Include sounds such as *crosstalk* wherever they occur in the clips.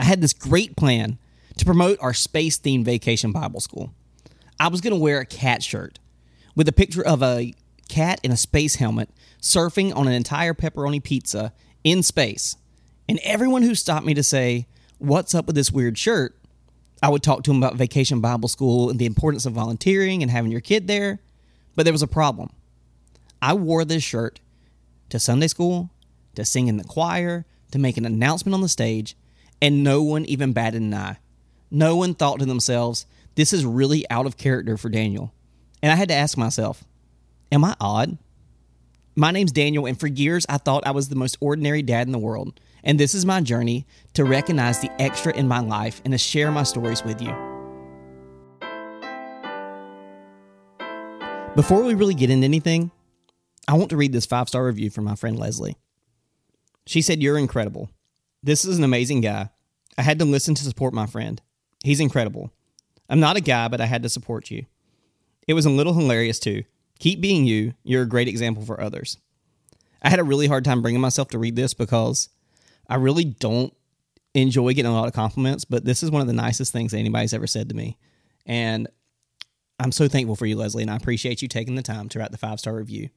I had this great plan to promote our space themed vacation Bible school. I was going to wear a cat shirt with a picture of a cat in a space helmet surfing on an entire pepperoni pizza in space. And everyone who stopped me to say, What's up with this weird shirt? I would talk to them about vacation Bible school and the importance of volunteering and having your kid there. But there was a problem. I wore this shirt to Sunday school, to sing in the choir, to make an announcement on the stage, and no one even batted an eye. No one thought to themselves, this is really out of character for Daniel. And I had to ask myself, am I odd? My name's Daniel, and for years I thought I was the most ordinary dad in the world. And this is my journey to recognize the extra in my life and to share my stories with you. Before we really get into anything, I want to read this five star review from my friend Leslie. She said, You're incredible. This is an amazing guy. I had to listen to support my friend. He's incredible. I'm not a guy, but I had to support you. It was a little hilarious too. Keep being you. You're a great example for others. I had a really hard time bringing myself to read this because I really don't enjoy getting a lot of compliments, but this is one of the nicest things anybody's ever said to me. And I'm so thankful for you, Leslie, and I appreciate you taking the time to write the five star review.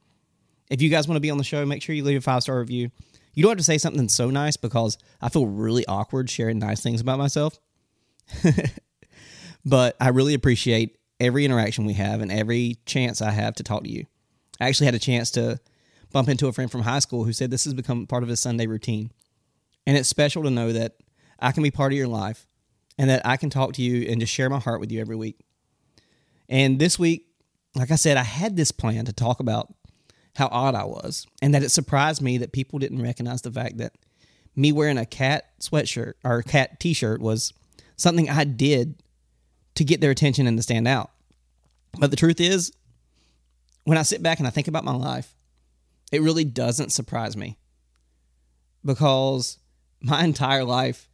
If you guys want to be on the show, make sure you leave a five star review. You don't have to say something so nice because I feel really awkward sharing nice things about myself. *laughs* but I really appreciate every interaction we have and every chance I have to talk to you. I actually had a chance to bump into a friend from high school who said this has become part of his Sunday routine. And it's special to know that I can be part of your life and that I can talk to you and just share my heart with you every week. And this week, like I said, I had this plan to talk about how odd I was and that it surprised me that people didn't recognize the fact that me wearing a cat sweatshirt or cat t shirt was something I did to get their attention and to stand out. But the truth is, when I sit back and I think about my life, it really doesn't surprise me because my entire life,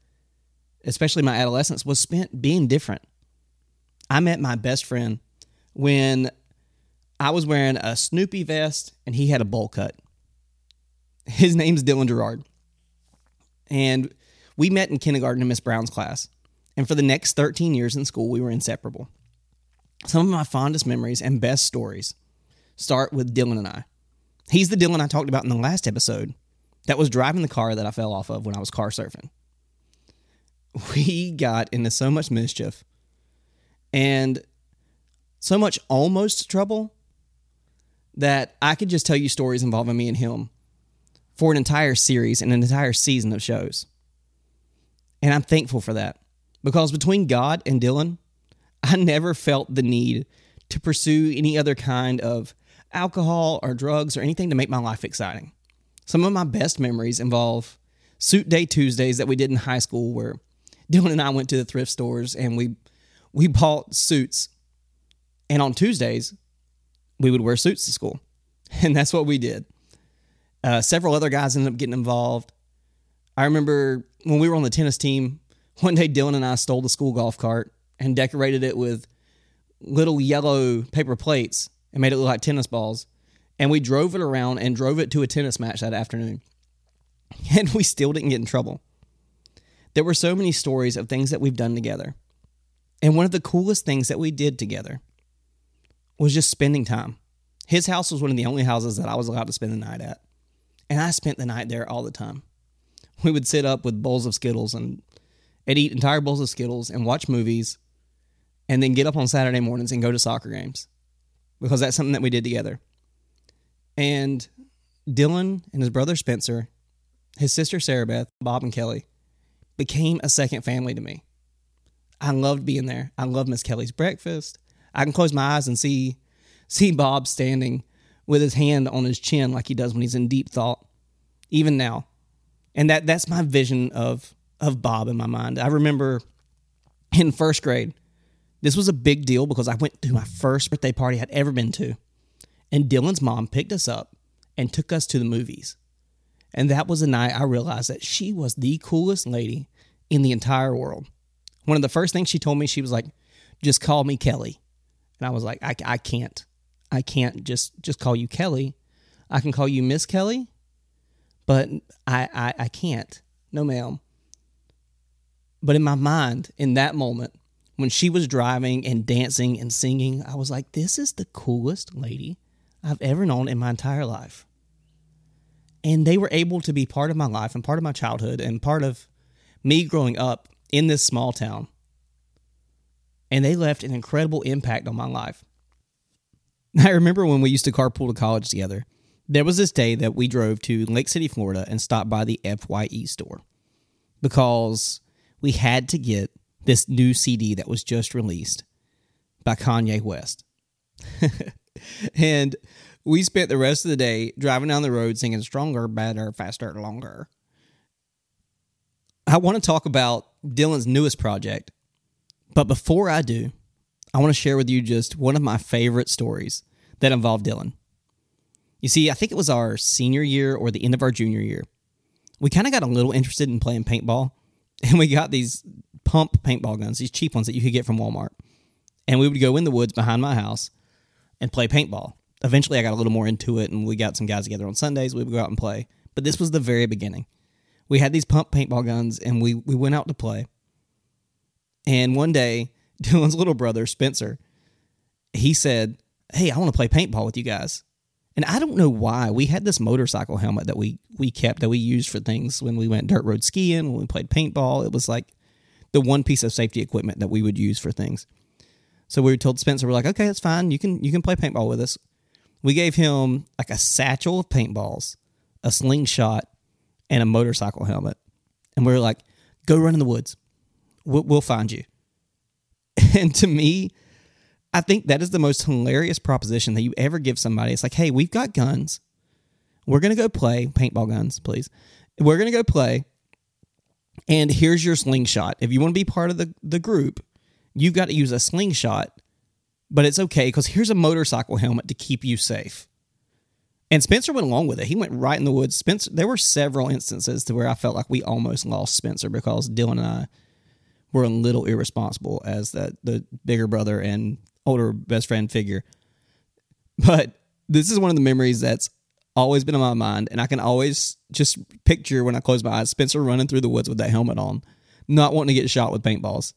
especially my adolescence, was spent being different. I met my best friend when I was wearing a Snoopy vest and he had a bowl cut. His name's Dylan Gerard. And we met in kindergarten in Miss Brown's class. And for the next 13 years in school, we were inseparable. Some of my fondest memories and best stories start with Dylan and I. He's the Dylan I talked about in the last episode that was driving the car that I fell off of when I was car surfing. We got into so much mischief and so much almost trouble that I could just tell you stories involving me and him for an entire series and an entire season of shows. And I'm thankful for that because between God and Dylan, I never felt the need to pursue any other kind of alcohol or drugs or anything to make my life exciting. Some of my best memories involve suit day Tuesdays that we did in high school where Dylan and I went to the thrift stores and we we bought suits. And on Tuesdays, we would wear suits to school. *laughs* And that's what we did. Uh, several other guys ended up getting involved. I remember when we were on the tennis team, one day Dylan and I stole the school golf cart and decorated it with little yellow paper plates and made it look like tennis balls. And we drove it around and drove it to a tennis match that afternoon. *laughs* And we still didn't get in trouble. There were so many stories of things that we've done together. And one of the coolest things that we did together was just spending time. His house was one of the only houses that I was allowed to spend the night at. And I spent the night there all the time. We would sit up with bowls of Skittles and, and eat entire bowls of Skittles and watch movies and then get up on Saturday mornings and go to soccer games because that's something that we did together. And Dylan and his brother Spencer, his sister Sarah Beth, Bob and Kelly became a second family to me. I loved being there. I loved Miss Kelly's breakfast. I can close my eyes and see see Bob standing with his hand on his chin like he does when he's in deep thought, even now. And that that's my vision of of Bob in my mind. I remember in first grade, this was a big deal because I went to my first birthday party I'd ever been to. And Dylan's mom picked us up and took us to the movies. And that was the night I realized that she was the coolest lady in the entire world. One of the first things she told me, she was like, just call me Kelly. And I was like, I, I can't. I can't just just call you Kelly. I can call you Miss Kelly, but I, I, I can't. No, ma'am. But in my mind, in that moment, when she was driving and dancing and singing, I was like, this is the coolest lady I've ever known in my entire life. And they were able to be part of my life and part of my childhood and part of me growing up in this small town. And they left an incredible impact on my life. *laughs* I remember when we used to carpool to college together. There was this day that we drove to Lake City, Florida, and stopped by the FYE store because we had to get this new CD that was just released by Kanye West. *laughs* and we spent the rest of the day driving down the road singing Stronger, Better, Faster, Longer. I want to talk about Dylan's newest project, but before I do, I want to share with you just one of my favorite stories that involved Dylan. You see, I think it was our senior year or the end of our junior year. We kind of got a little interested in playing paintball, *laughs* and we got these pump paintball guns, these cheap ones that you could get from Walmart. And we would go in the woods behind my house and play paintball. Eventually, I got a little more into it, and we got some guys together on Sundays. We would go out and play. But this was the very beginning. We had these pump paintball guns, and we, we went out to play. And one day, *laughs* Dylan's little brother, Spencer, he said, Hey, I want to play paintball with you guys. And I don't know why we had this motorcycle helmet that we we kept that we used for things when we went dirt road skiing, when we played paintball. It was like the one piece of safety equipment that we would use for things. So we told Spencer, we're like, okay, that's fine. You can you can play paintball with us. We gave him like a satchel of paintballs, a slingshot, and a motorcycle helmet, and we were like, go run in the woods. We'll, find you. *laughs* And to me, I think that is the most hilarious proposition that you ever give somebody. It's like, hey, we've got guns. We're going to go play paintball guns, please. We're going to go play. And here's your slingshot. If you want to be part of the, the group, you've got to use a slingshot, but it's okay because here's a motorcycle helmet to keep you safe. And Spencer went along with it. He went right in the woods. Spencer, there were several instances to where I felt like we almost lost Spencer because Dylan and I were a little irresponsible as the the bigger brother and older best friend figure. But this is one of the memories that's always been in my mind, and I can always just picture when I close my eyes Spencer running through the woods with that helmet on, not wanting to get shot with paintballs.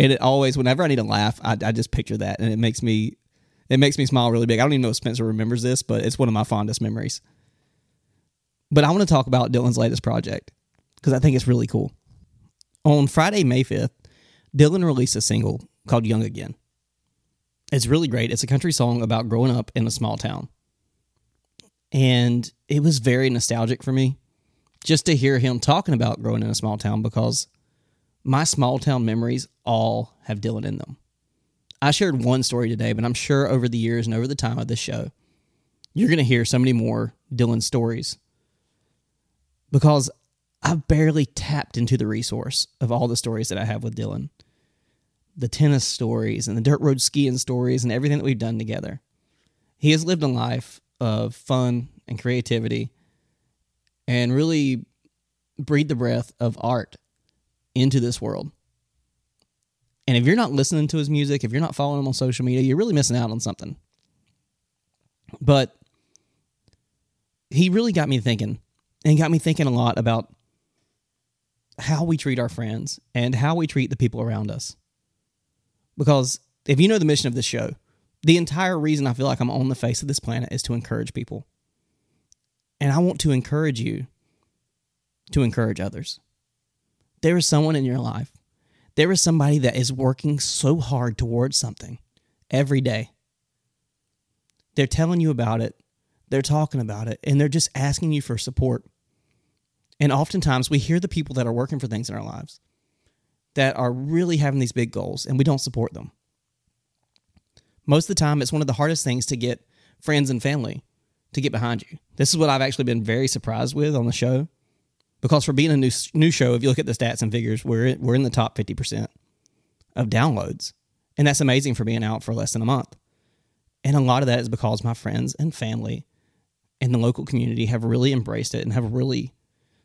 And it always, whenever I need to laugh, I, I just picture that, and it makes me, it makes me smile really big. I don't even know if Spencer remembers this, but it's one of my fondest memories. But I want to talk about Dylan's latest project because I think it's really cool. On Friday, May 5th, Dylan released a single called Young Again. It's really great. It's a country song about growing up in a small town. And it was very nostalgic for me just to hear him talking about growing in a small town because my small town memories all have Dylan in them. I shared one story today, but I'm sure over the years and over the time of this show, you're going to hear so many more Dylan stories because I've barely tapped into the resource of all the stories that I have with Dylan the tennis stories and the dirt road skiing stories and everything that we've done together. He has lived a life of fun and creativity and really breathed the breath of art into this world. And if you're not listening to his music, if you're not following him on social media, you're really missing out on something. But he really got me thinking and got me thinking a lot about how we treat our friends and how we treat the people around us. Because if you know the mission of this show, the entire reason I feel like I'm on the face of this planet is to encourage people. And I want to encourage you to encourage others. There is someone in your life, there is somebody that is working so hard towards something every day. They're telling you about it, they're talking about it, and they're just asking you for support. And oftentimes we hear the people that are working for things in our lives that are really having these big goals and we don't support them. Most of the time, it's one of the hardest things to get friends and family to get behind you. This is what I've actually been very surprised with on the show because for being a new new show, if you look at the stats and figures, we're we're in the top 50% of downloads. And that's amazing for being out for less than a month. And a lot of that is because my friends and family and the local community have really embraced it and have really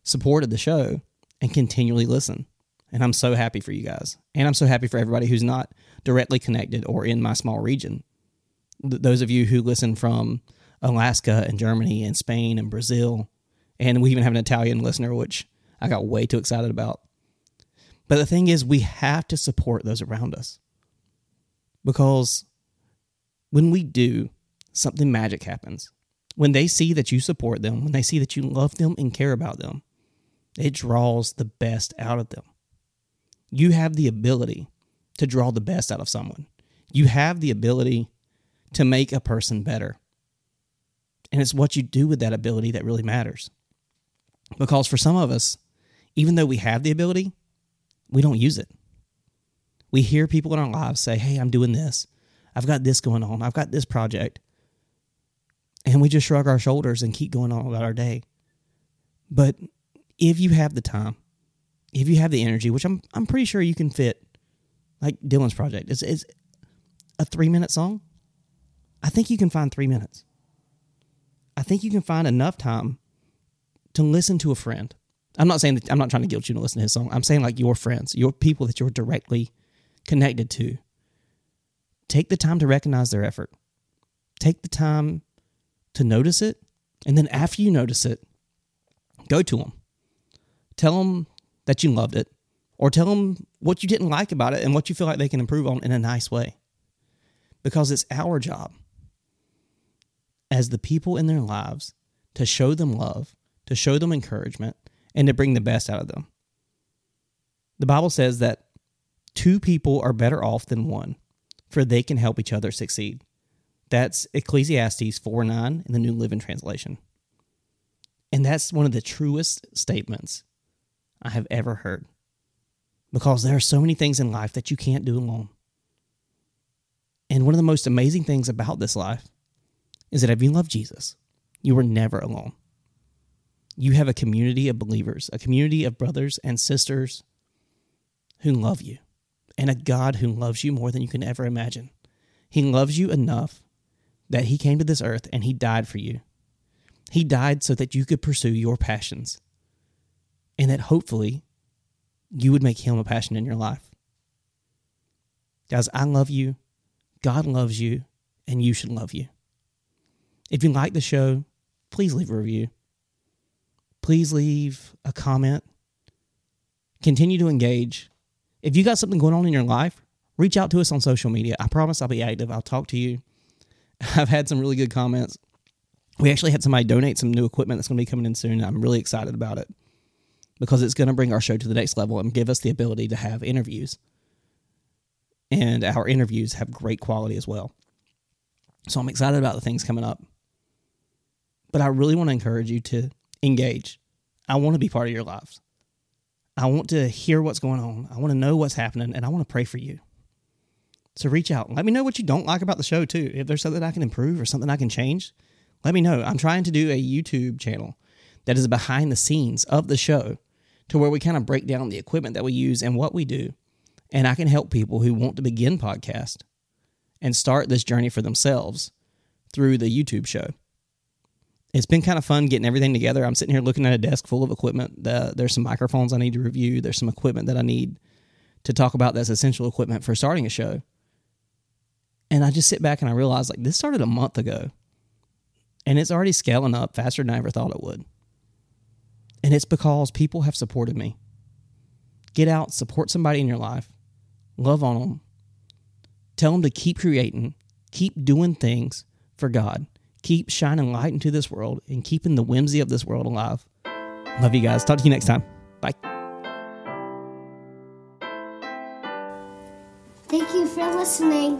supported the show and continually listen. And I'm so happy for you guys. And I'm so happy for everybody who's not directly connected or in my small region. Th- those of you who listen from Alaska and Germany and Spain and Brazil. And we even have an Italian listener, which I got way too excited about. But the thing is, we have to support those around us because when we do, something magic happens. When they see that you support them, when they see that you love them and care about them, it draws the best out of them. You have the ability to draw the best out of someone. You have the ability to make a person better. And it's what you do with that ability that really matters. Because for some of us, even though we have the ability, we don't use it. We hear people in our lives say, Hey, I'm doing this. I've got this going on. I've got this project. And we just shrug our shoulders and keep going on about our day. But if you have the time, if you have the energy, which I'm I'm pretty sure you can fit, like Dylan's project, is is a three minute song. I think you can find three minutes. I think you can find enough time to listen to a friend. I'm not saying that I'm not trying to guilt you to listen to his song. I'm saying like your friends, your people that you're directly connected to. Take the time to recognize their effort. Take the time to notice it. And then after you notice it, go to them. Tell them that you loved it, or tell them what you didn't like about it and what you feel like they can improve on in a nice way. Because it's our job as the people in their lives to show them love, to show them encouragement, and to bring the best out of them. The Bible says that two people are better off than one, for they can help each other succeed. That's Ecclesiastes 4 9 in the New Living Translation. And that's one of the truest statements I have ever heard. Because there are so many things in life that you can't do alone. And one of the most amazing things about this life is that if you love Jesus, you are never alone. You have a community of believers, a community of brothers and sisters who love you, and a God who loves you more than you can ever imagine. He loves you enough that He came to this earth and He died for you. He died so that you could pursue your passions and that hopefully you would make him a passion in your life. Guys, I love you. God loves you, and you should love you. If you like the show, please leave a review. Please leave a comment. Continue to engage. If you got something going on in your life, reach out to us on social media. I promise I'll be active. I'll talk to you. *laughs* I've had some really good comments. We actually had somebody donate some new equipment that's going to be coming in soon. I'm really excited about it because it's going to bring our show to the next level and give us the ability to have interviews. And our interviews have great quality as well. So I'm excited about the things coming up. But I really want to encourage you to engage. I want to be part of your lives. I want to hear what's going on. I want to know what's happening and I want to pray for you. So reach out. Let me know what you don't like about the show too. If there's something I can improve or something I can change, let me know. I'm trying to do a YouTube channel that is behind the scenes of the show to where we kind of break down the equipment that we use and what we do. And I can help people who want to begin podcast and start this journey for themselves through the YouTube show. It's been kind of fun getting everything together. I'm sitting here looking at a desk full of equipment. there's some microphones I need to review. There's some equipment that I need to talk about that's essential equipment for starting a show. And I just sit back and I realize like this started a month ago and it's already scaling up faster than I ever thought it would. And it's because people have supported me. Get out, support somebody in your life, love on them, tell them to keep creating, keep doing things for God, keep shining light into this world, and keeping the whimsy of this world alive. Love you guys. Talk to you next time. Bye. Thank you for listening.